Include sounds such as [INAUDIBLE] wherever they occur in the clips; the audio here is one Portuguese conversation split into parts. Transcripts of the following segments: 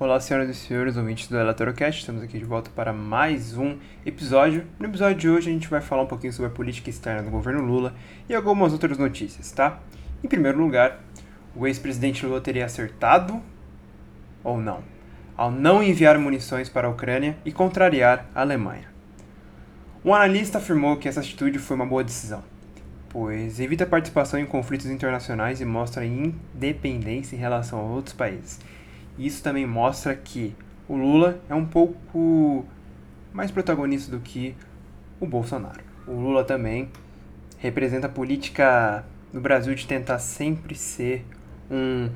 Olá, senhoras e senhores, ouvintes do Elatorocast, estamos aqui de volta para mais um episódio. No episódio de hoje a gente vai falar um pouquinho sobre a política externa do governo Lula e algumas outras notícias, tá? Em primeiro lugar, o ex-presidente Lula teria acertado ou não ao não enviar munições para a Ucrânia e contrariar a Alemanha. Um analista afirmou que essa atitude foi uma boa decisão, pois evita a participação em conflitos internacionais e mostra independência em relação a outros países isso também mostra que o Lula é um pouco mais protagonista do que o Bolsonaro. O Lula também representa a política no Brasil de tentar sempre ser um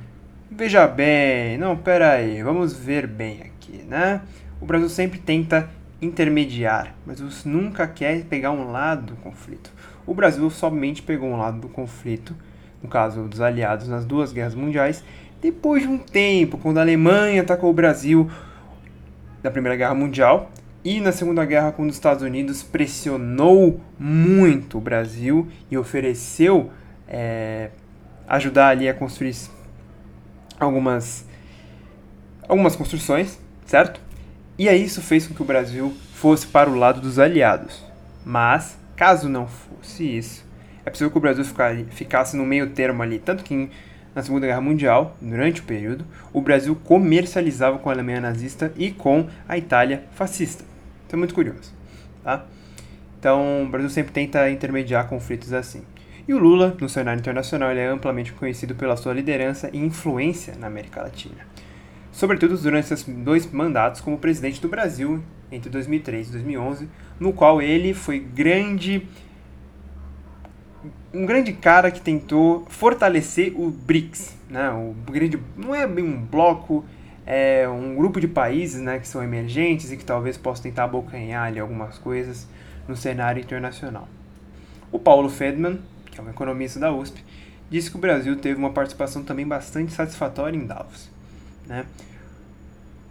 veja bem, não, pera aí, vamos ver bem aqui, né? O Brasil sempre tenta intermediar, mas nunca quer pegar um lado do conflito. O Brasil somente pegou um lado do conflito, no caso dos aliados nas duas guerras mundiais, depois de um tempo, quando a Alemanha atacou o Brasil na Primeira Guerra Mundial e na Segunda Guerra, quando os Estados Unidos pressionou muito o Brasil e ofereceu é, ajudar ali a construir algumas, algumas construções, certo? E aí isso fez com que o Brasil fosse para o lado dos aliados. Mas, caso não fosse isso, é possível que o Brasil ficasse no meio termo ali, tanto que em na Segunda Guerra Mundial, durante o período, o Brasil comercializava com a Alemanha nazista e com a Itália fascista. Isso é muito curioso. Tá? Então, o Brasil sempre tenta intermediar conflitos assim. E o Lula, no cenário internacional, ele é amplamente conhecido pela sua liderança e influência na América Latina. Sobretudo durante seus dois mandatos como presidente do Brasil, entre 2003 e 2011, no qual ele foi grande um grande cara que tentou fortalecer o BRICS, né? O grande não é bem um bloco, é um grupo de países, né, que são emergentes e que talvez possam tentar abocanhar ali algumas coisas no cenário internacional. O Paulo Fedman, que é um economista da USP, disse que o Brasil teve uma participação também bastante satisfatória em Davos, né?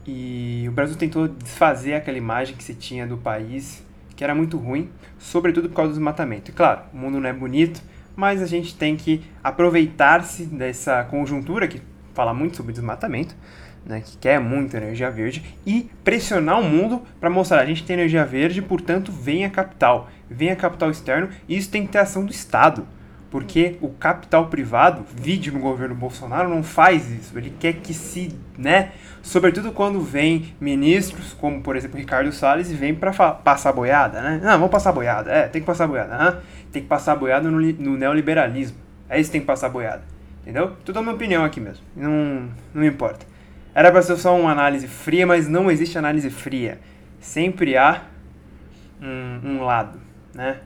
E o Brasil tentou desfazer aquela imagem que se tinha do país que era muito ruim, sobretudo por causa do desmatamento. E claro, o mundo não é bonito, mas a gente tem que aproveitar-se dessa conjuntura que fala muito sobre desmatamento, né, que quer muita energia verde, e pressionar o mundo para mostrar a gente tem energia verde, portanto, vem a capital, vem a capital externo, e isso tem que ter ação do Estado. Porque o capital privado, vídeo no governo Bolsonaro, não faz isso. Ele quer que se, né? Sobretudo quando vem ministros, como por exemplo Ricardo Salles, e vem para passar boiada, né? Não, vamos passar boiada. É, tem que passar boiada. Hein? Tem que passar boiada no, no neoliberalismo. É isso que tem que passar boiada. Entendeu? Tudo é minha opinião aqui mesmo. Não, não importa. Era para ser só uma análise fria, mas não existe análise fria. Sempre há um, um lado, né?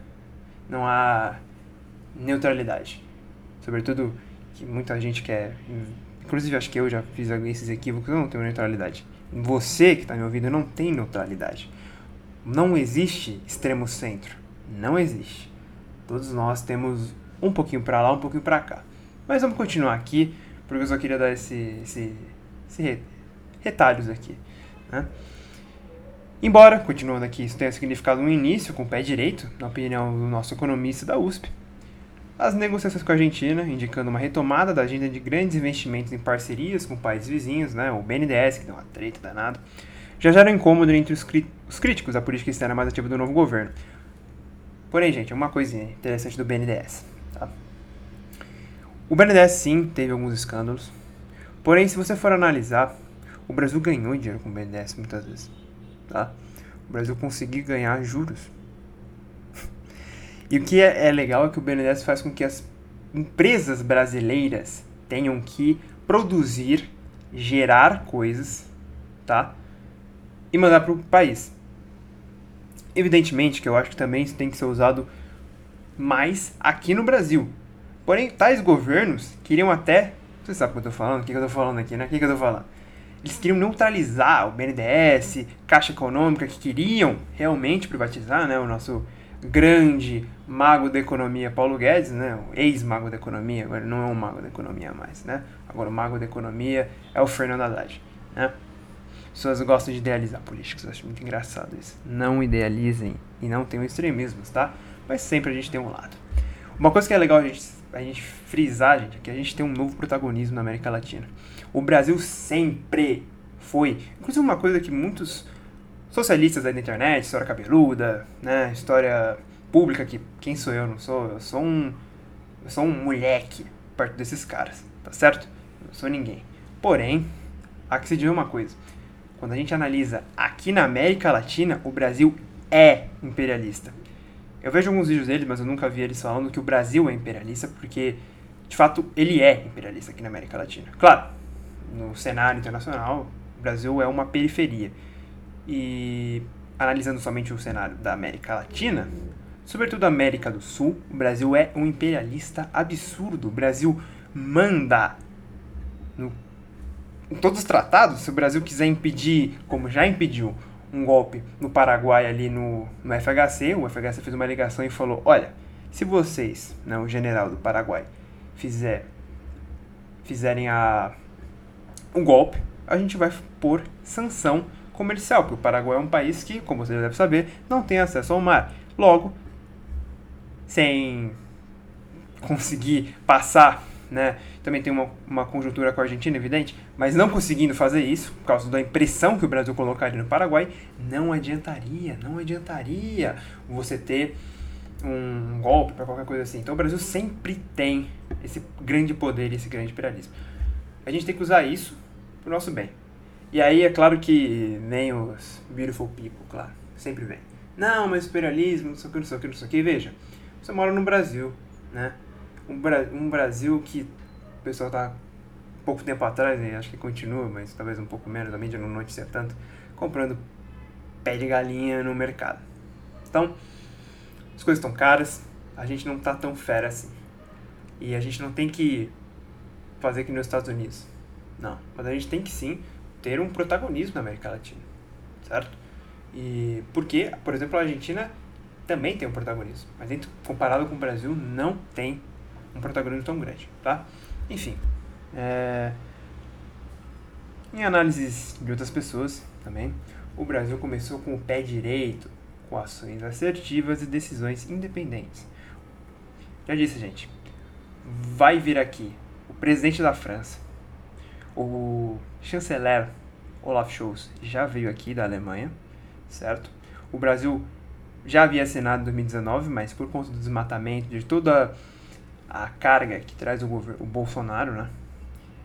Não há neutralidade. Sobretudo que muita gente quer. Inclusive, acho que eu já fiz esses equívocos, eu não tenho neutralidade. Você que está me ouvindo não tem neutralidade. Não existe extremo centro. Não existe. Todos nós temos um pouquinho para lá, um pouquinho para cá. Mas vamos continuar aqui, porque eu só queria dar esse, esse, esse retalhos aqui. Né? Embora, continuando aqui, isso tenha significado um início com o pé direito, na opinião do nosso economista da USP, as negociações com a Argentina, indicando uma retomada da agenda de grandes investimentos em parcerias com países vizinhos, né, o BNDES, que deu uma treta danada, já geram incômodo entre os, os críticos da política externa mais ativa do novo governo. Porém, gente, uma coisinha interessante do BNDES. Tá? O BNDES, sim, teve alguns escândalos. Porém, se você for analisar, o Brasil ganhou dinheiro com o BNDES muitas vezes. Tá? O Brasil conseguiu ganhar juros e o que é, é legal é que o BNDES faz com que as empresas brasileiras tenham que produzir, gerar coisas, tá? E mandar para o país. Evidentemente que eu acho que também isso tem que ser usado mais aqui no Brasil. Porém, tais governos queriam até. Você sabe o que eu tô falando? O que eu tô falando aqui, né? O que eu tô falando? Eles queriam neutralizar o BNDES, Caixa Econômica, que queriam realmente privatizar né, o nosso grande mago da economia Paulo Guedes, né, o ex-mago da economia, agora não é um mago da economia mais, né? Agora o mago da economia é o Fernando Haddad, né? As pessoas gostam de idealizar políticos, eu acho muito engraçado isso. Não idealizem e não tenham extremismos, tá? Mas sempre a gente tem um lado. Uma coisa que é legal a gente, a gente frisar, gente, é que a gente tem um novo protagonismo na América Latina. O Brasil sempre foi. Inclusive uma coisa que muitos socialistas da internet, história cabeluda, né, história pública, que quem sou eu? Não sou, eu sou um eu sou um moleque perto desses caras, tá certo? Eu não sou ninguém. Porém, há que se dizer uma coisa. Quando a gente analisa aqui na América Latina, o Brasil é imperialista. Eu vejo alguns vídeos dele, mas eu nunca vi eles falando que o Brasil é imperialista, porque de fato ele é imperialista aqui na América Latina. Claro, no cenário internacional, o Brasil é uma periferia. E analisando somente o cenário da América Latina, sobretudo da América do Sul, o Brasil é um imperialista absurdo. O Brasil manda no, em todos os tratados, se o Brasil quiser impedir, como já impediu, um golpe no Paraguai ali no, no FHC, o FHC fez uma ligação e falou, olha, se vocês, né, o general do Paraguai, fizer, fizerem a, um golpe, a gente vai pôr sanção comercial, porque o Paraguai é um país que, como você deve saber, não tem acesso ao mar. Logo, sem conseguir passar, né? Também tem uma, uma conjuntura com a Argentina, evidente, mas não conseguindo fazer isso, por causa da impressão que o Brasil colocaria no Paraguai, não adiantaria, não adiantaria você ter um golpe para qualquer coisa assim. Então o Brasil sempre tem esse grande poder esse grande imperialismo. A gente tem que usar isso pro nosso bem. E aí é claro que nem os beautiful people, claro, sempre vem. Não, mas imperialismo, não sei o que, não sei o que, não sei o que. Veja, você mora no Brasil, né? Um, Bra um Brasil que o pessoal tá pouco tempo atrás, e acho que continua, mas talvez um pouco menos, a mídia não noticia tanto, comprando pé de galinha no mercado. Então, as coisas estão caras, a gente não tá tão fera assim. E a gente não tem que fazer que nos Estados Unidos. Não, mas a gente tem que sim ter um protagonismo na América Latina, certo? E porque, por exemplo, a Argentina também tem um protagonismo, mas dentro, comparado com o Brasil não tem um protagonismo tão grande, tá? Enfim, é... em análises de outras pessoas também, o Brasil começou com o pé direito, com ações assertivas e decisões independentes. Já disse, gente, vai vir aqui o presidente da França, o chanceler Olaf Scholz já veio aqui da Alemanha, certo? O Brasil já havia assinado em 2019, mas por conta do desmatamento, de toda a carga que traz o, o Bolsonaro, né?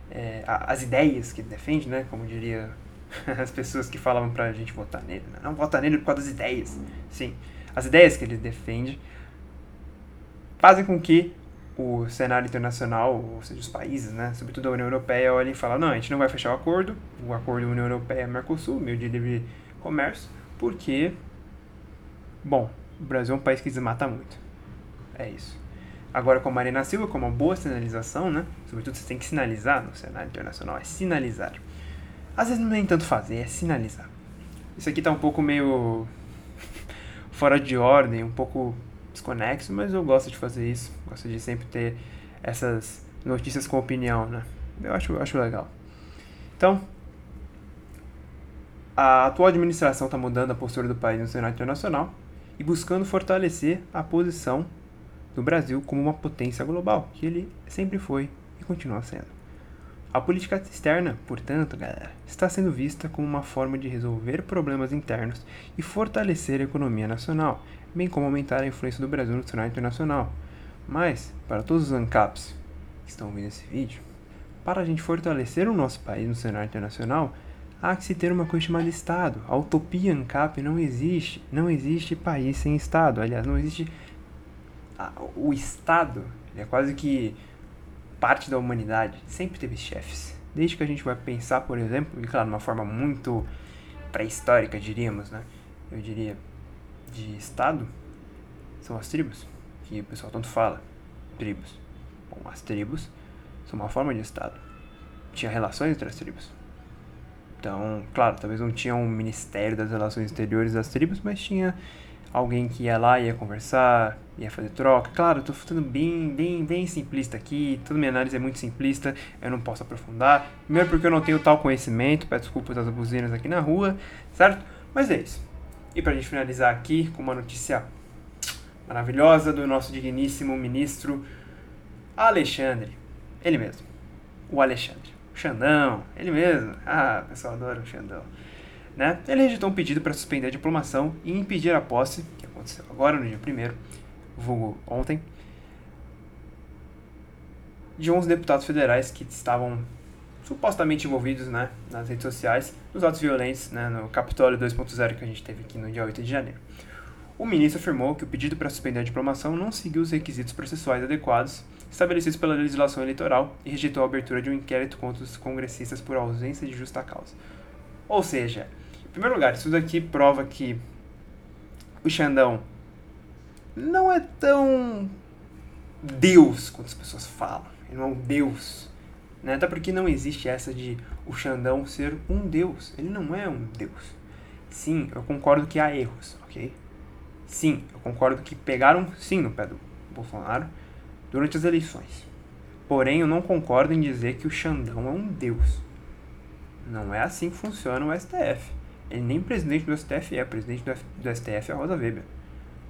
É, as ideias que ele defende, né? Como diria [LAUGHS] as pessoas que falavam pra gente votar nele. Né? Não votar nele por causa das ideias. Sim, as ideias que ele defende fazem com que o cenário internacional, ou seja, os países, né, sobretudo a União Europeia, olhem e falem, não, a gente não vai fechar o acordo, o acordo União Europeia-Mercosul, meio de livre comércio, porque Bom, o Brasil é um país que desmata muito. É isso. Agora, com a Marina Silva, como uma boa sinalização, né? Sobretudo você tem que sinalizar no cenário internacional, é sinalizar. Às vezes não é nem tanto fazer, é sinalizar. Isso aqui tá um pouco meio [LAUGHS] fora de ordem, um pouco desconexo, mas eu gosto de fazer isso. Gosto de sempre ter essas notícias com opinião, né? Eu acho, eu acho legal. Então, a atual administração está mudando a postura do país no cenário internacional e buscando fortalecer a posição do Brasil como uma potência global, que ele sempre foi e continua sendo. A política externa, portanto, galera, está sendo vista como uma forma de resolver problemas internos e fortalecer a economia nacional, bem como aumentar a influência do Brasil no cenário internacional. Mas, para todos os ANCAPs que estão ouvindo esse vídeo, para a gente fortalecer o nosso país no cenário internacional, há que se ter uma coisa chamada Estado. A utopia ANCAP não existe. Não existe país sem Estado. Aliás, não existe. O Estado é quase que parte da humanidade. Sempre teve chefes. Desde que a gente vai pensar, por exemplo, e claro, de uma forma muito pré-histórica, diríamos, né? Eu diria, de Estado, são as tribos, que o pessoal tanto fala. Tribos. Bom, as tribos são uma forma de Estado. Tinha relações entre as tribos então, claro, talvez não tinha um ministério das relações exteriores das tribos, mas tinha alguém que ia lá, ia conversar, ia fazer troca. Claro, tô ficando bem, bem, bem simplista aqui, toda minha análise é muito simplista, eu não posso aprofundar. Primeiro porque eu não tenho tal conhecimento, peço desculpas das buzinas aqui na rua, certo? Mas é isso. E pra gente finalizar aqui com uma notícia maravilhosa do nosso digníssimo ministro Alexandre. Ele mesmo, o Alexandre. Xandão, ele mesmo. Ah, o pessoal adora o Xandão. Né? Ele rejeitou um pedido para suspender a diplomação e impedir a posse, que aconteceu agora no dia 1 vulgo ontem, de 11 deputados federais que estavam supostamente envolvidos né, nas redes sociais nos atos violentos né, no Capitólio 2.0 que a gente teve aqui no dia 8 de janeiro. O ministro afirmou que o pedido para suspender a diplomação não seguiu os requisitos processuais adequados estabelecidos pela legislação eleitoral e rejeitou a abertura de um inquérito contra os congressistas por ausência de justa causa. Ou seja, em primeiro lugar, isso daqui prova que o Xandão não é tão Deus quanto as pessoas falam. Ele não é um Deus. Né? Até porque não existe essa de o Xandão ser um Deus. Ele não é um Deus. Sim, eu concordo que há erros, ok? Sim, eu concordo que pegaram sim no pé do Bolsonaro durante as eleições. Porém, eu não concordo em dizer que o Xandão é um Deus. Não é assim que funciona o STF. Ele nem presidente do STF é, presidente do, do STF é a Rosa Weber.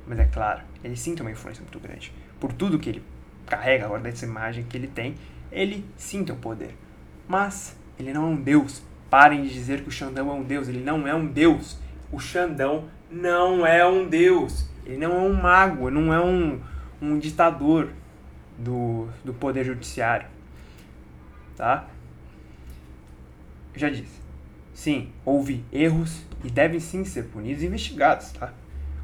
Mas é claro, ele sim tem uma influência muito grande. Por tudo que ele carrega agora dessa imagem que ele tem, ele sim tem o poder. Mas ele não é um deus. Parem de dizer que o Xandão é um deus. Ele não é um deus. O Xandão não é um deus. Ele não é um mago, não é um, um ditador do, do poder judiciário. Tá? Já disse. Sim, houve erros e devem sim ser punidos e investigados, tá?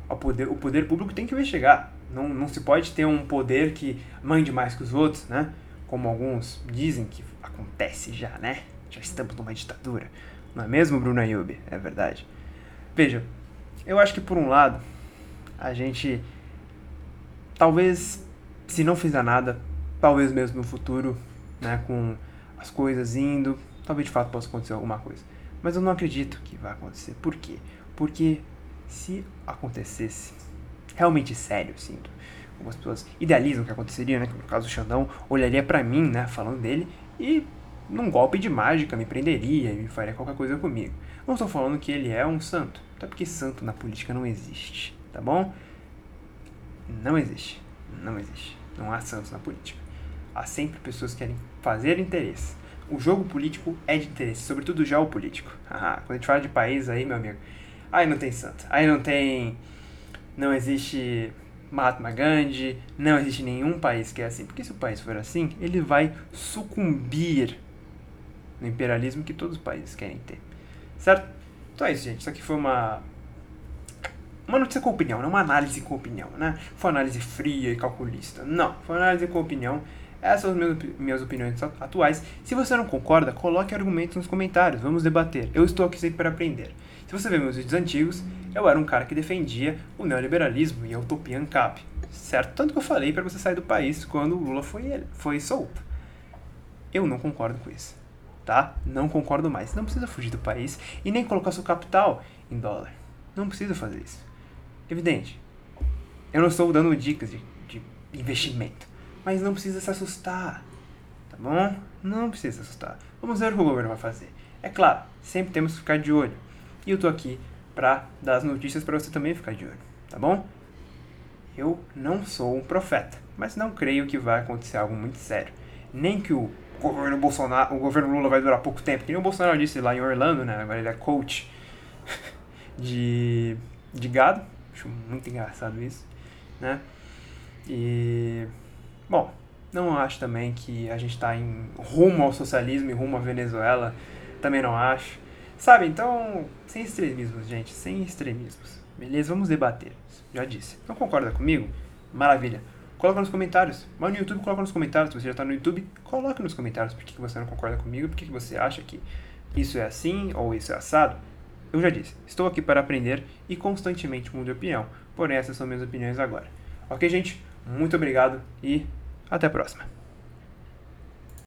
O poder, o poder público tem que investigar. Não, não se pode ter um poder que mande mais que os outros, né? Como alguns dizem que acontece já, né? Já estamos numa ditadura. Não é mesmo, Bruno Ayub? É verdade. Veja, eu acho que por um lado, a gente talvez se não fizer nada, talvez mesmo no futuro, né, com as coisas indo, talvez de fato possa acontecer alguma coisa. Mas eu não acredito que vai acontecer. Por quê? Porque se acontecesse realmente sério, sinto, algumas pessoas idealizam o que aconteceria, né? No caso o Xandão olharia para mim, né, falando dele, e num golpe de mágica me prenderia e me faria qualquer coisa comigo. Não estou falando que ele é um santo, até porque santo na política não existe, tá bom? Não existe, não existe. Não há santos na política. Há sempre pessoas que querem fazer interesse. O jogo político é de interesse, sobretudo já o político. Quando a gente fala de país aí, meu amigo, aí não tem santo. Aí não tem. Não existe Mahatma Gandhi, não existe nenhum país que é assim. Porque se o país for assim, ele vai sucumbir no imperialismo que todos os países querem ter. Certo? Então é isso, gente. Isso aqui foi uma. Uma notícia com opinião, não uma análise com opinião, né? Foi uma análise fria e calculista. Não, foi uma análise com opinião. Essas são as minhas, minhas opiniões atuais. Se você não concorda, coloque argumentos nos comentários. Vamos debater. Eu estou aqui sempre para aprender. Se você ver meus vídeos antigos, eu era um cara que defendia o neoliberalismo e a utopia ANCAP. Certo? Tanto que eu falei para você sair do país quando o Lula foi, foi solto. Eu não concordo com isso. Tá? Não concordo mais. Não precisa fugir do país e nem colocar seu capital em dólar. Não precisa fazer isso. Evidente. Eu não estou dando dicas de, de investimento. Mas não precisa se assustar. Tá bom? Não precisa se assustar. Vamos ver o que o governo vai fazer. É claro, sempre temos que ficar de olho. E eu tô aqui para dar as notícias para você também ficar de olho, tá bom? Eu não sou um profeta, mas não creio que vai acontecer algo muito sério. Nem que o governo Bolsonaro, o governo Lula vai durar pouco tempo, que nem o Bolsonaro disse lá em Orlando, né? Agora ele é coach [LAUGHS] de, de gado. Acho muito engraçado isso, né? E bom, não acho também que a gente está em rumo ao socialismo e rumo à Venezuela. Também não acho. Sabe, então, sem extremismos, gente, sem extremismos. Beleza? Vamos debater. Já disse. Não concorda comigo? Maravilha. Coloca nos comentários. Vai no YouTube, coloca nos comentários. Se você já está no YouTube, coloca nos comentários por que você não concorda comigo, por que você acha que isso é assim ou isso é assado. Eu já disse, estou aqui para aprender e constantemente mudo de opinião. Porém, essas são minhas opiniões agora. Ok, gente? Muito obrigado e até a próxima.